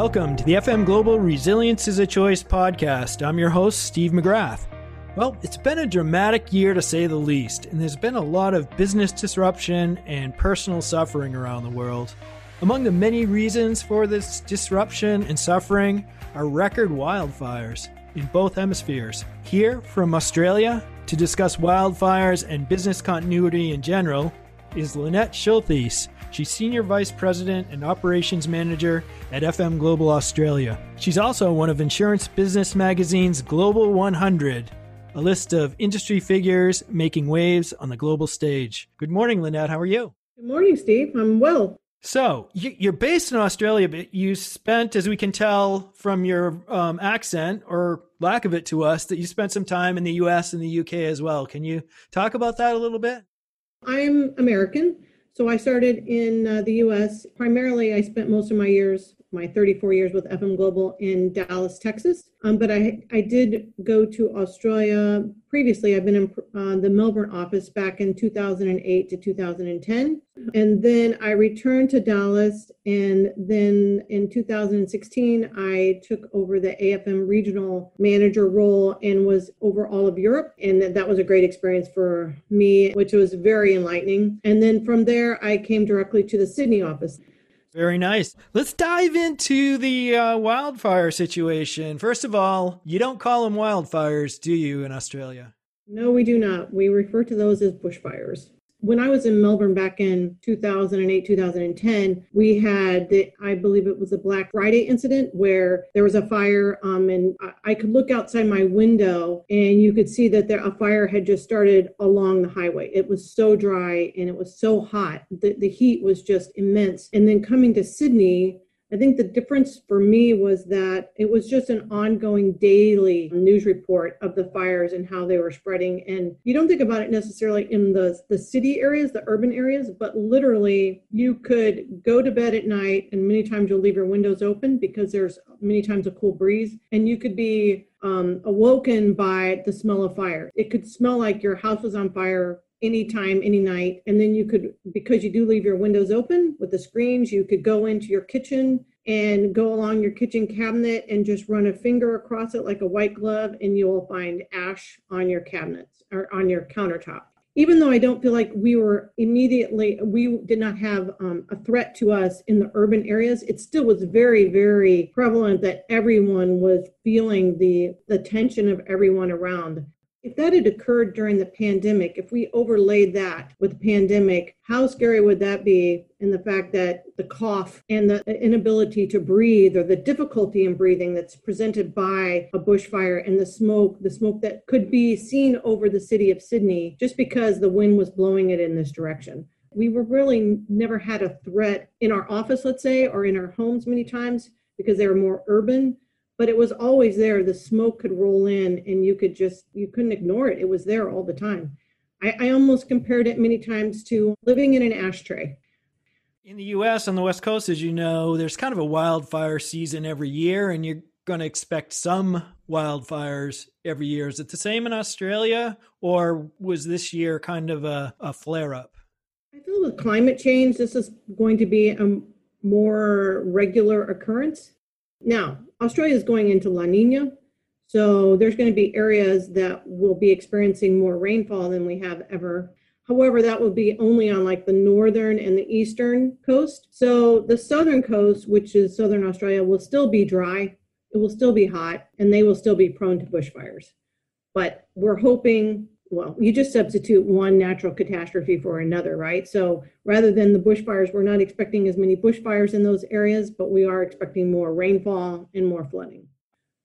Welcome to the FM Global Resilience is a Choice podcast. I'm your host, Steve McGrath. Well, it's been a dramatic year to say the least, and there's been a lot of business disruption and personal suffering around the world. Among the many reasons for this disruption and suffering are record wildfires in both hemispheres. Here from Australia to discuss wildfires and business continuity in general is Lynette Schultheis. She's Senior Vice President and Operations Manager at FM Global Australia. She's also one of Insurance Business Magazine's Global 100, a list of industry figures making waves on the global stage. Good morning, Lynette. How are you? Good morning, Steve. I'm well. So you're based in Australia, but you spent, as we can tell from your um, accent or lack of it to us, that you spent some time in the U.S. and the U.K. as well. Can you talk about that a little bit? I'm American. So I started in uh, the US. Primarily, I spent most of my years, my 34 years with FM Global in Dallas, Texas. Um, but I, I did go to Australia previously. I've been in uh, the Melbourne office back in 2008 to 2010. And then I returned to Dallas. And then in 2016, I took over the AFM regional manager role and was over all of Europe. And that was a great experience for me, which was very enlightening. And then from there, I came directly to the Sydney office. Very nice. Let's dive into the uh, wildfire situation. First of all, you don't call them wildfires, do you, in Australia? No, we do not. We refer to those as bushfires when I was in Melbourne back in 2008, 2010, we had the, I believe it was a Black Friday incident where there was a fire, um, and I, I could look outside my window and you could see that there a fire had just started along the highway. It was so dry and it was so hot. The, the heat was just immense. And then coming to Sydney, I think the difference for me was that it was just an ongoing daily news report of the fires and how they were spreading. And you don't think about it necessarily in the, the city areas, the urban areas, but literally you could go to bed at night and many times you'll leave your windows open because there's many times a cool breeze and you could be um, awoken by the smell of fire. It could smell like your house was on fire anytime, any night. And then you could, because you do leave your windows open with the screens, you could go into your kitchen and go along your kitchen cabinet and just run a finger across it like a white glove, and you will find ash on your cabinets or on your countertop. Even though I don't feel like we were immediately, we did not have um, a threat to us in the urban areas, it still was very, very prevalent that everyone was feeling the, the tension of everyone around. If that had occurred during the pandemic, if we overlaid that with the pandemic, how scary would that be? And the fact that the cough and the inability to breathe or the difficulty in breathing that's presented by a bushfire and the smoke, the smoke that could be seen over the city of Sydney just because the wind was blowing it in this direction. We were really never had a threat in our office, let's say, or in our homes many times because they were more urban but it was always there. The smoke could roll in and you could just, you couldn't ignore it. It was there all the time. I, I almost compared it many times to living in an ashtray. In the US on the West Coast, as you know, there's kind of a wildfire season every year, and you're going to expect some wildfires every year. Is it the same in Australia, or was this year kind of a, a flare up? I feel with climate change, this is going to be a more regular occurrence. Now, Australia is going into La Nina, so there's going to be areas that will be experiencing more rainfall than we have ever. However, that will be only on like the northern and the eastern coast. So the southern coast, which is southern Australia, will still be dry. It will still be hot and they will still be prone to bushfires. But we're hoping well, you just substitute one natural catastrophe for another, right? So rather than the bushfires, we're not expecting as many bushfires in those areas, but we are expecting more rainfall and more flooding.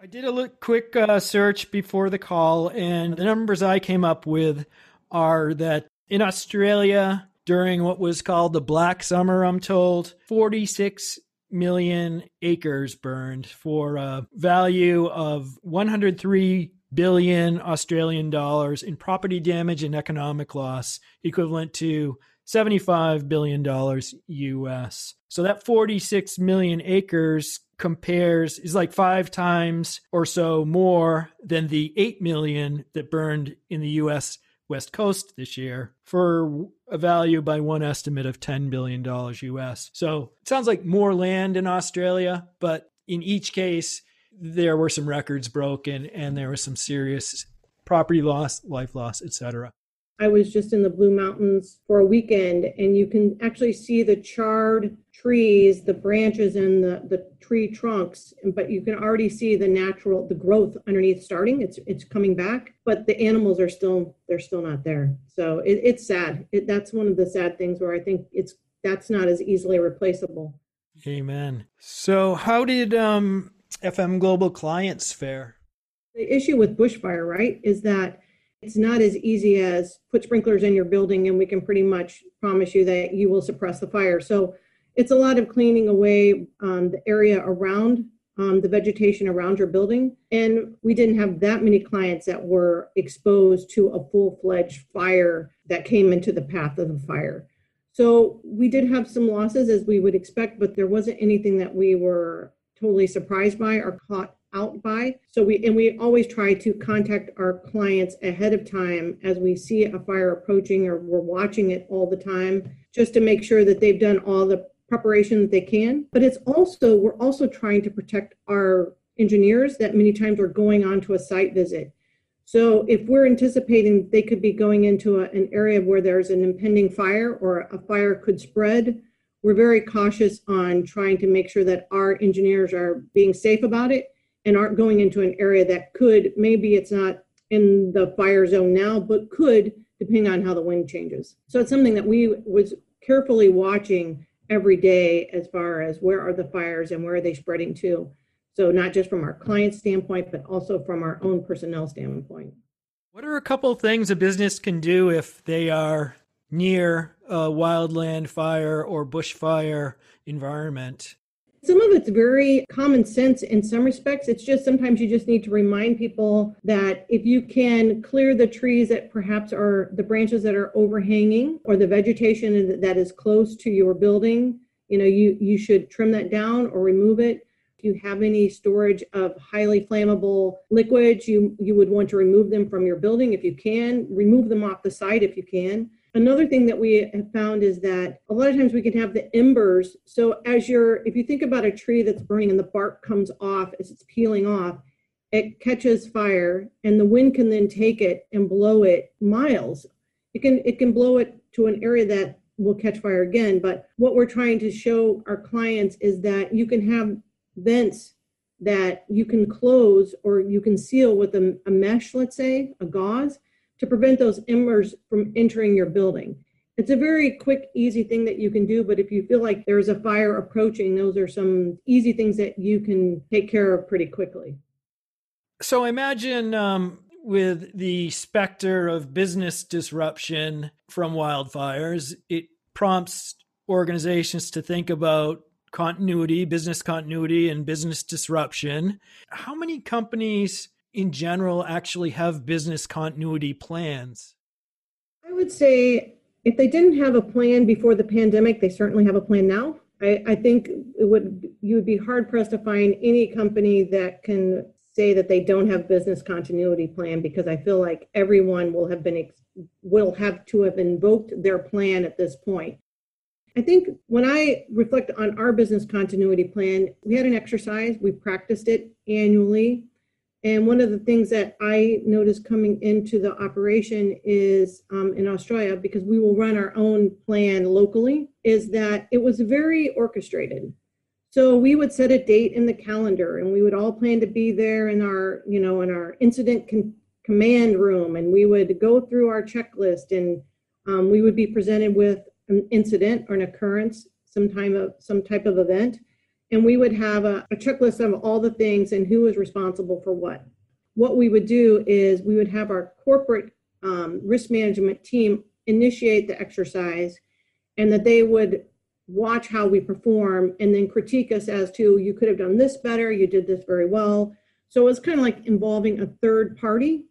I did a quick uh, search before the call, and the numbers I came up with are that in Australia, during what was called the Black Summer, I'm told, 46 million acres burned for a value of 103 billion Australian dollars in property damage and economic loss, equivalent to 75 billion dollars US. So that 46 million acres compares is like 5 times or so more than the 8 million that burned in the US West Coast this year for a value by one estimate of $10 billion US. So it sounds like more land in Australia, but in each case, there were some records broken and there was some serious property loss, life loss, etc. I was just in the Blue Mountains for a weekend, and you can actually see the charred trees, the branches, and the, the tree trunks. But you can already see the natural, the growth underneath starting. It's it's coming back, but the animals are still they're still not there. So it, it's sad. It, that's one of the sad things where I think it's that's not as easily replaceable. Amen. So how did um, FM Global clients fare? The issue with bushfire, right, is that it's not as easy as put sprinklers in your building and we can pretty much promise you that you will suppress the fire. So it's a lot of cleaning away um, the area around um, the vegetation around your building. And we didn't have that many clients that were exposed to a full fledged fire that came into the path of the fire. So we did have some losses as we would expect, but there wasn't anything that we were totally surprised by or caught out by. So we and we always try to contact our clients ahead of time as we see a fire approaching or we're watching it all the time just to make sure that they've done all the preparation that they can. But it's also we're also trying to protect our engineers that many times are going on to a site visit. So if we're anticipating they could be going into a, an area where there's an impending fire or a fire could spread, we're very cautious on trying to make sure that our engineers are being safe about it and aren't going into an area that could maybe it's not in the fire zone now but could depending on how the wind changes. So it's something that we was carefully watching every day as far as where are the fires and where are they spreading to. So not just from our client standpoint but also from our own personnel standpoint. What are a couple things a business can do if they are near a wildland fire or bushfire environment some of it's very common sense in some respects. It's just sometimes you just need to remind people that if you can clear the trees that perhaps are the branches that are overhanging or the vegetation that is close to your building, you know, you, you should trim that down or remove it. If you have any storage of highly flammable liquids, you, you would want to remove them from your building if you can. Remove them off the site if you can. Another thing that we have found is that a lot of times we can have the embers. So as you're, if you think about a tree that's burning and the bark comes off as it's peeling off, it catches fire and the wind can then take it and blow it miles. It can it can blow it to an area that will catch fire again. But what we're trying to show our clients is that you can have vents that you can close or you can seal with a, a mesh, let's say, a gauze, to prevent those embers from entering your building. It's a very quick, easy thing that you can do, but if you feel like there's a fire approaching, those are some easy things that you can take care of pretty quickly. So imagine um, with the specter of business disruption from wildfires, it prompts organizations to think about continuity, business continuity, and business disruption. How many companies in general actually have business continuity plans? I would say if they didn't have a plan before the pandemic, they certainly have a plan now. I, I think it would you would be hard pressed to find any company that can say that they don't have business continuity plan because I feel like everyone will have been will have to have invoked their plan at this point. I think when I reflect on our business continuity plan, we had an exercise, we practiced it annually and one of the things that I noticed coming into the operation is um, in Australia, because we will run our own plan locally, is that it was very orchestrated. So we would set a date in the calendar, and we would all plan to be there in our, you know, in our incident con- command room, and we would go through our checklist, and um, we would be presented with an incident or an occurrence, some time of some type of event, and we would have a, a checklist of all the things and who was responsible for what. What we would do is we would have our corporate um, risk management team initiate the exercise and that they would watch how we perform and then critique us as to you could have done this better, you did this very well. So it was kind of like involving a third party.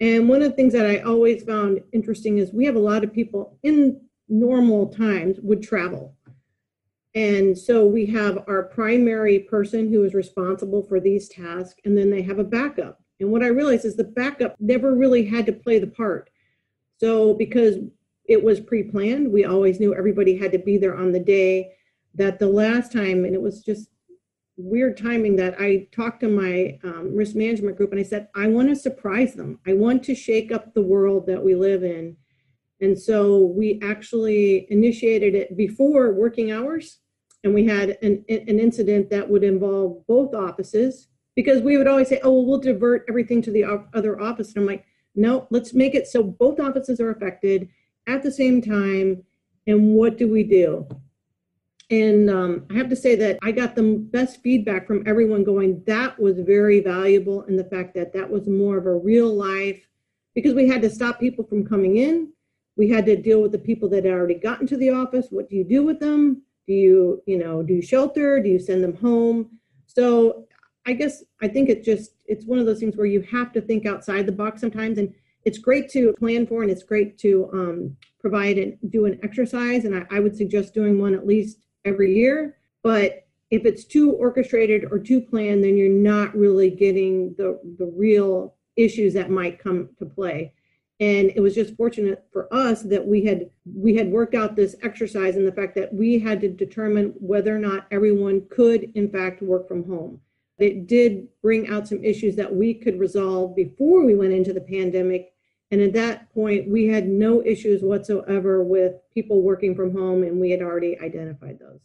And one of the things that I always found interesting is we have a lot of people in normal times would travel and so we have our primary person who is responsible for these tasks, and then they have a backup. And what I realized is the backup never really had to play the part. So because it was pre-planned, we always knew everybody had to be there on the day that the last time, and it was just weird timing that I talked to my um, risk management group and I said, I want to surprise them. I want to shake up the world that we live in. And so we actually initiated it before working hours. And we had an, an incident that would involve both offices because we would always say, oh, well, we'll divert everything to the other office. And I'm like, no, let's make it so both offices are affected at the same time. And what do we do? And um, I have to say that I got the best feedback from everyone going, that was very valuable. And the fact that that was more of a real life, because we had to stop people from coming in. We had to deal with the people that had already gotten to the office. What do you do with them? Do you, you know, do you shelter? Do you send them home? So I guess I think it just, it's one of those things where you have to think outside the box sometimes. And it's great to plan for and it's great to um, provide and do an exercise. And I, I would suggest doing one at least every year. But if it's too orchestrated or too planned, then you're not really getting the, the real issues that might come to play. And it was just fortunate for us that we had we had worked out this exercise and the fact that we had to determine whether or not everyone could in fact work from home. It did bring out some issues that we could resolve before we went into the pandemic. And at that point, we had no issues whatsoever with people working from home, and we had already identified those.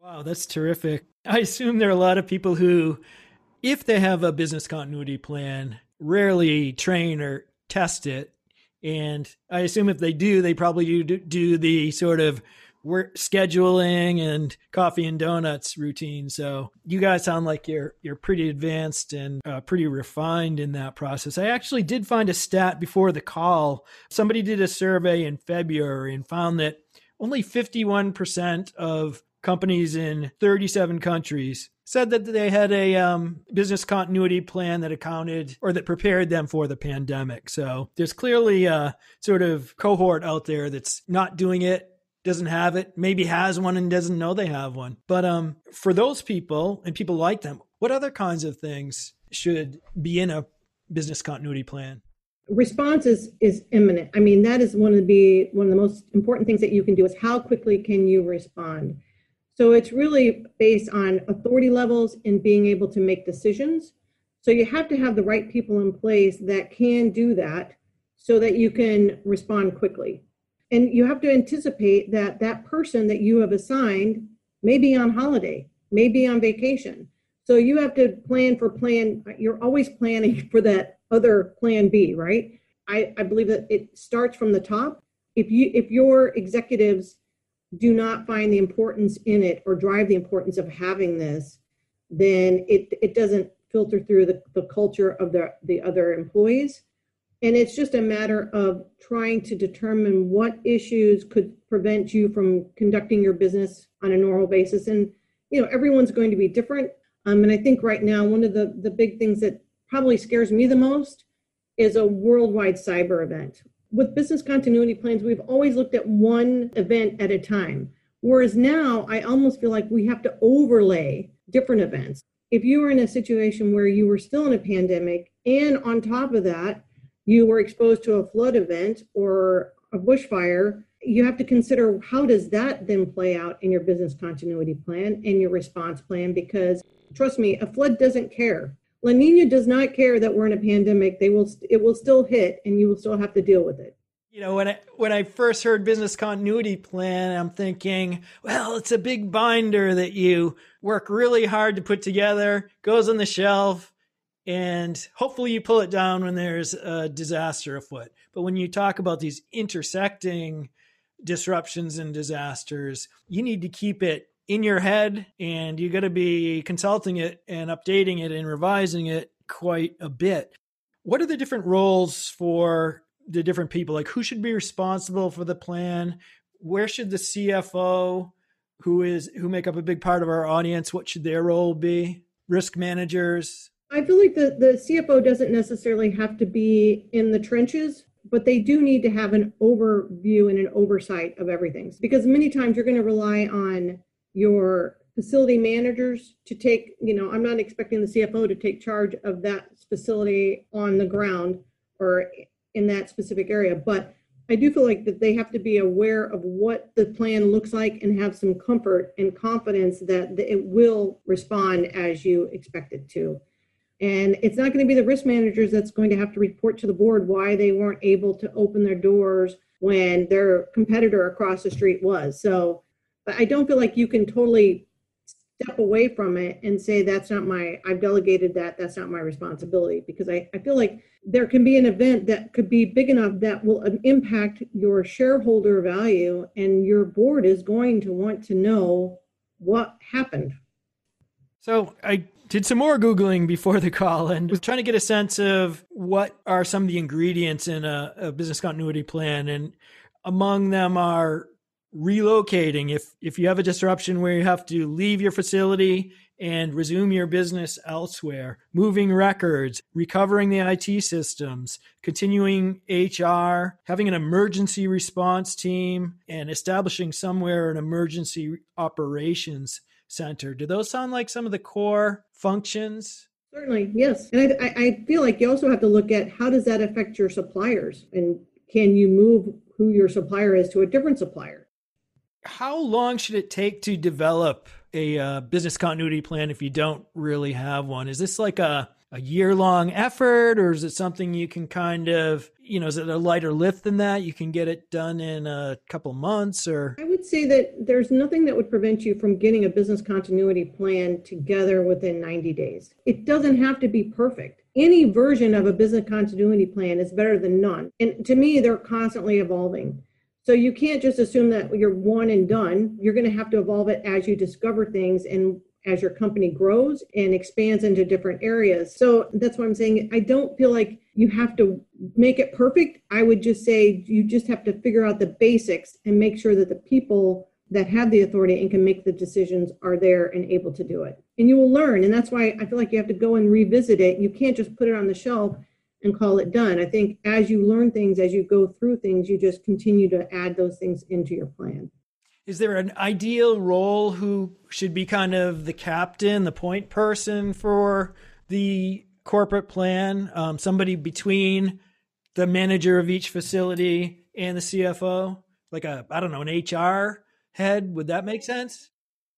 Wow, that's terrific. I assume there are a lot of people who, if they have a business continuity plan, rarely train or test it. And I assume if they do, they probably do, do the sort of work scheduling and coffee and donuts routine. So you guys sound like you're you're pretty advanced and uh, pretty refined in that process. I actually did find a stat before the call. Somebody did a survey in February and found that only 51% of companies in 37 countries said that they had a um, business continuity plan that accounted or that prepared them for the pandemic. So there's clearly a sort of cohort out there that's not doing it doesn't have it, maybe has one and doesn't know they have one. But um, for those people and people like them, what other kinds of things should be in a business continuity plan? Response is, is imminent. I mean, that is one of the one of the most important things that you can do is how quickly can you respond. So it's really based on authority levels and being able to make decisions. So you have to have the right people in place that can do that so that you can respond quickly. And you have to anticipate that that person that you have assigned may be on holiday may be on vacation. So you have to plan for plan you're always planning for that other plan b right? I, I believe that it starts from the top. If you if your executives do not find the importance in it or drive the importance of having this then it it doesn't filter through the, the culture of the the other employees and it's just a matter of trying to determine what issues could prevent you from conducting your business on a normal basis. And, you know, everyone's going to be different. Um, and I think right now, one of the, the big things that probably scares me the most is a worldwide cyber event. With business continuity plans, we've always looked at one event at a time. Whereas now, I almost feel like we have to overlay different events. If you were in a situation where you were still in a pandemic, and on top of that, you were exposed to a flood event or a bushfire, you have to consider how does that then play out in your business continuity plan and your response plan because trust me, a flood doesn't care. La Nina does not care that we're in a pandemic. They will it will still hit and you will still have to deal with it. You know, when I when I first heard business continuity plan, I'm thinking, well, it's a big binder that you work really hard to put together, goes on the shelf, and hopefully you pull it down when there's a disaster afoot. But when you talk about these intersecting disruptions and disasters, you need to keep it in your head and you got to be consulting it and updating it and revising it quite a bit. What are the different roles for the different people? Like who should be responsible for the plan? Where should the CFO who is who make up a big part of our audience, what should their role be? Risk managers, I feel like the, the CFO doesn't necessarily have to be in the trenches, but they do need to have an overview and an oversight of everything. Because many times you're going to rely on your facility managers to take, you know, I'm not expecting the CFO to take charge of that facility on the ground or in that specific area, but I do feel like that they have to be aware of what the plan looks like and have some comfort and confidence that it will respond as you expect it to. And it's not going to be the risk managers that's going to have to report to the board why they weren't able to open their doors when their competitor across the street was. So I don't feel like you can totally step away from it and say that's not my i've delegated that that's not my responsibility because I, I feel like there can be an event that could be big enough that will um, impact your shareholder value and your board is going to want to know what happened. So i did some more googling before the call and was trying to get a sense of what are some of the ingredients in a, a business continuity plan. And among them are relocating. If if you have a disruption where you have to leave your facility and resume your business elsewhere moving records recovering the IT systems continuing HR having an emergency response team and establishing somewhere an emergency operations center. Do those sound like some of the core functions? Certainly yes. And I, I feel like you also have to look at how does that affect your suppliers? And can you move who your supplier is to a different supplier how long should it take to develop a uh, business continuity plan if you don't really have one? Is this like a, a year long effort or is it something you can kind of, you know, is it a lighter lift than that? You can get it done in a couple months or? I would say that there's nothing that would prevent you from getting a business continuity plan together within 90 days. It doesn't have to be perfect. Any version of a business continuity plan is better than none. And to me, they're constantly evolving. So you can't just assume that you're one and done. You're going to have to evolve it as you discover things and as your company grows and expands into different areas. So that's why I'm saying I don't feel like you have to make it perfect. I would just say you just have to figure out the basics and make sure that the people that have the authority and can make the decisions are there and able to do it. And you will learn. And that's why I feel like you have to go and revisit it. You can't just put it on the shelf and call it done. I think as you learn things, as you go through things, you just continue to add those things into your plan. Is there an ideal role who should be kind of the captain, the point person for the corporate plan? Um, somebody between the manager of each facility and the CFO, like a I don't know, an HR head. Would that make sense?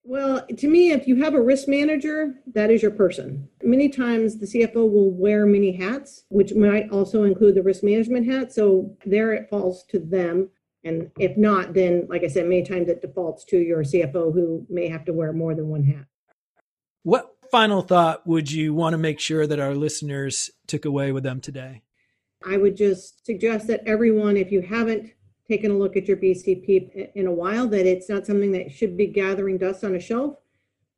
Well, to me, if you have a risk manager, that is your person. Many times the CFO will wear many hats, which might also include the risk management hat. So there it falls to them. And if not, then, like I said, many times it defaults to your CFO who may have to wear more than one hat. What final thought would you want to make sure that our listeners took away with them today? I would just suggest that everyone, if you haven't taken a look at your BCP in a while, that it's not something that should be gathering dust on a shelf,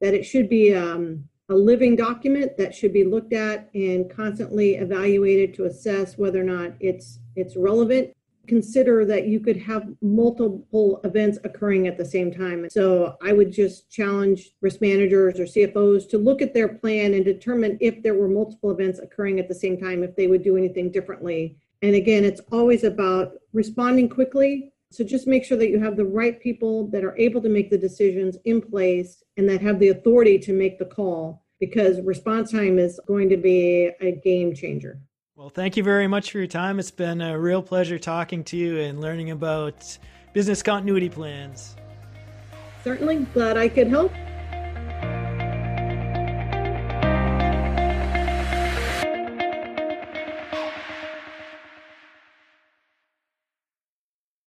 that it should be um, a living document that should be looked at and constantly evaluated to assess whether or not it's it's relevant. Consider that you could have multiple events occurring at the same time. So I would just challenge risk managers or CFOs to look at their plan and determine if there were multiple events occurring at the same time, if they would do anything differently and again, it's always about responding quickly. So just make sure that you have the right people that are able to make the decisions in place and that have the authority to make the call because response time is going to be a game changer. Well, thank you very much for your time. It's been a real pleasure talking to you and learning about business continuity plans. Certainly. Glad I could help.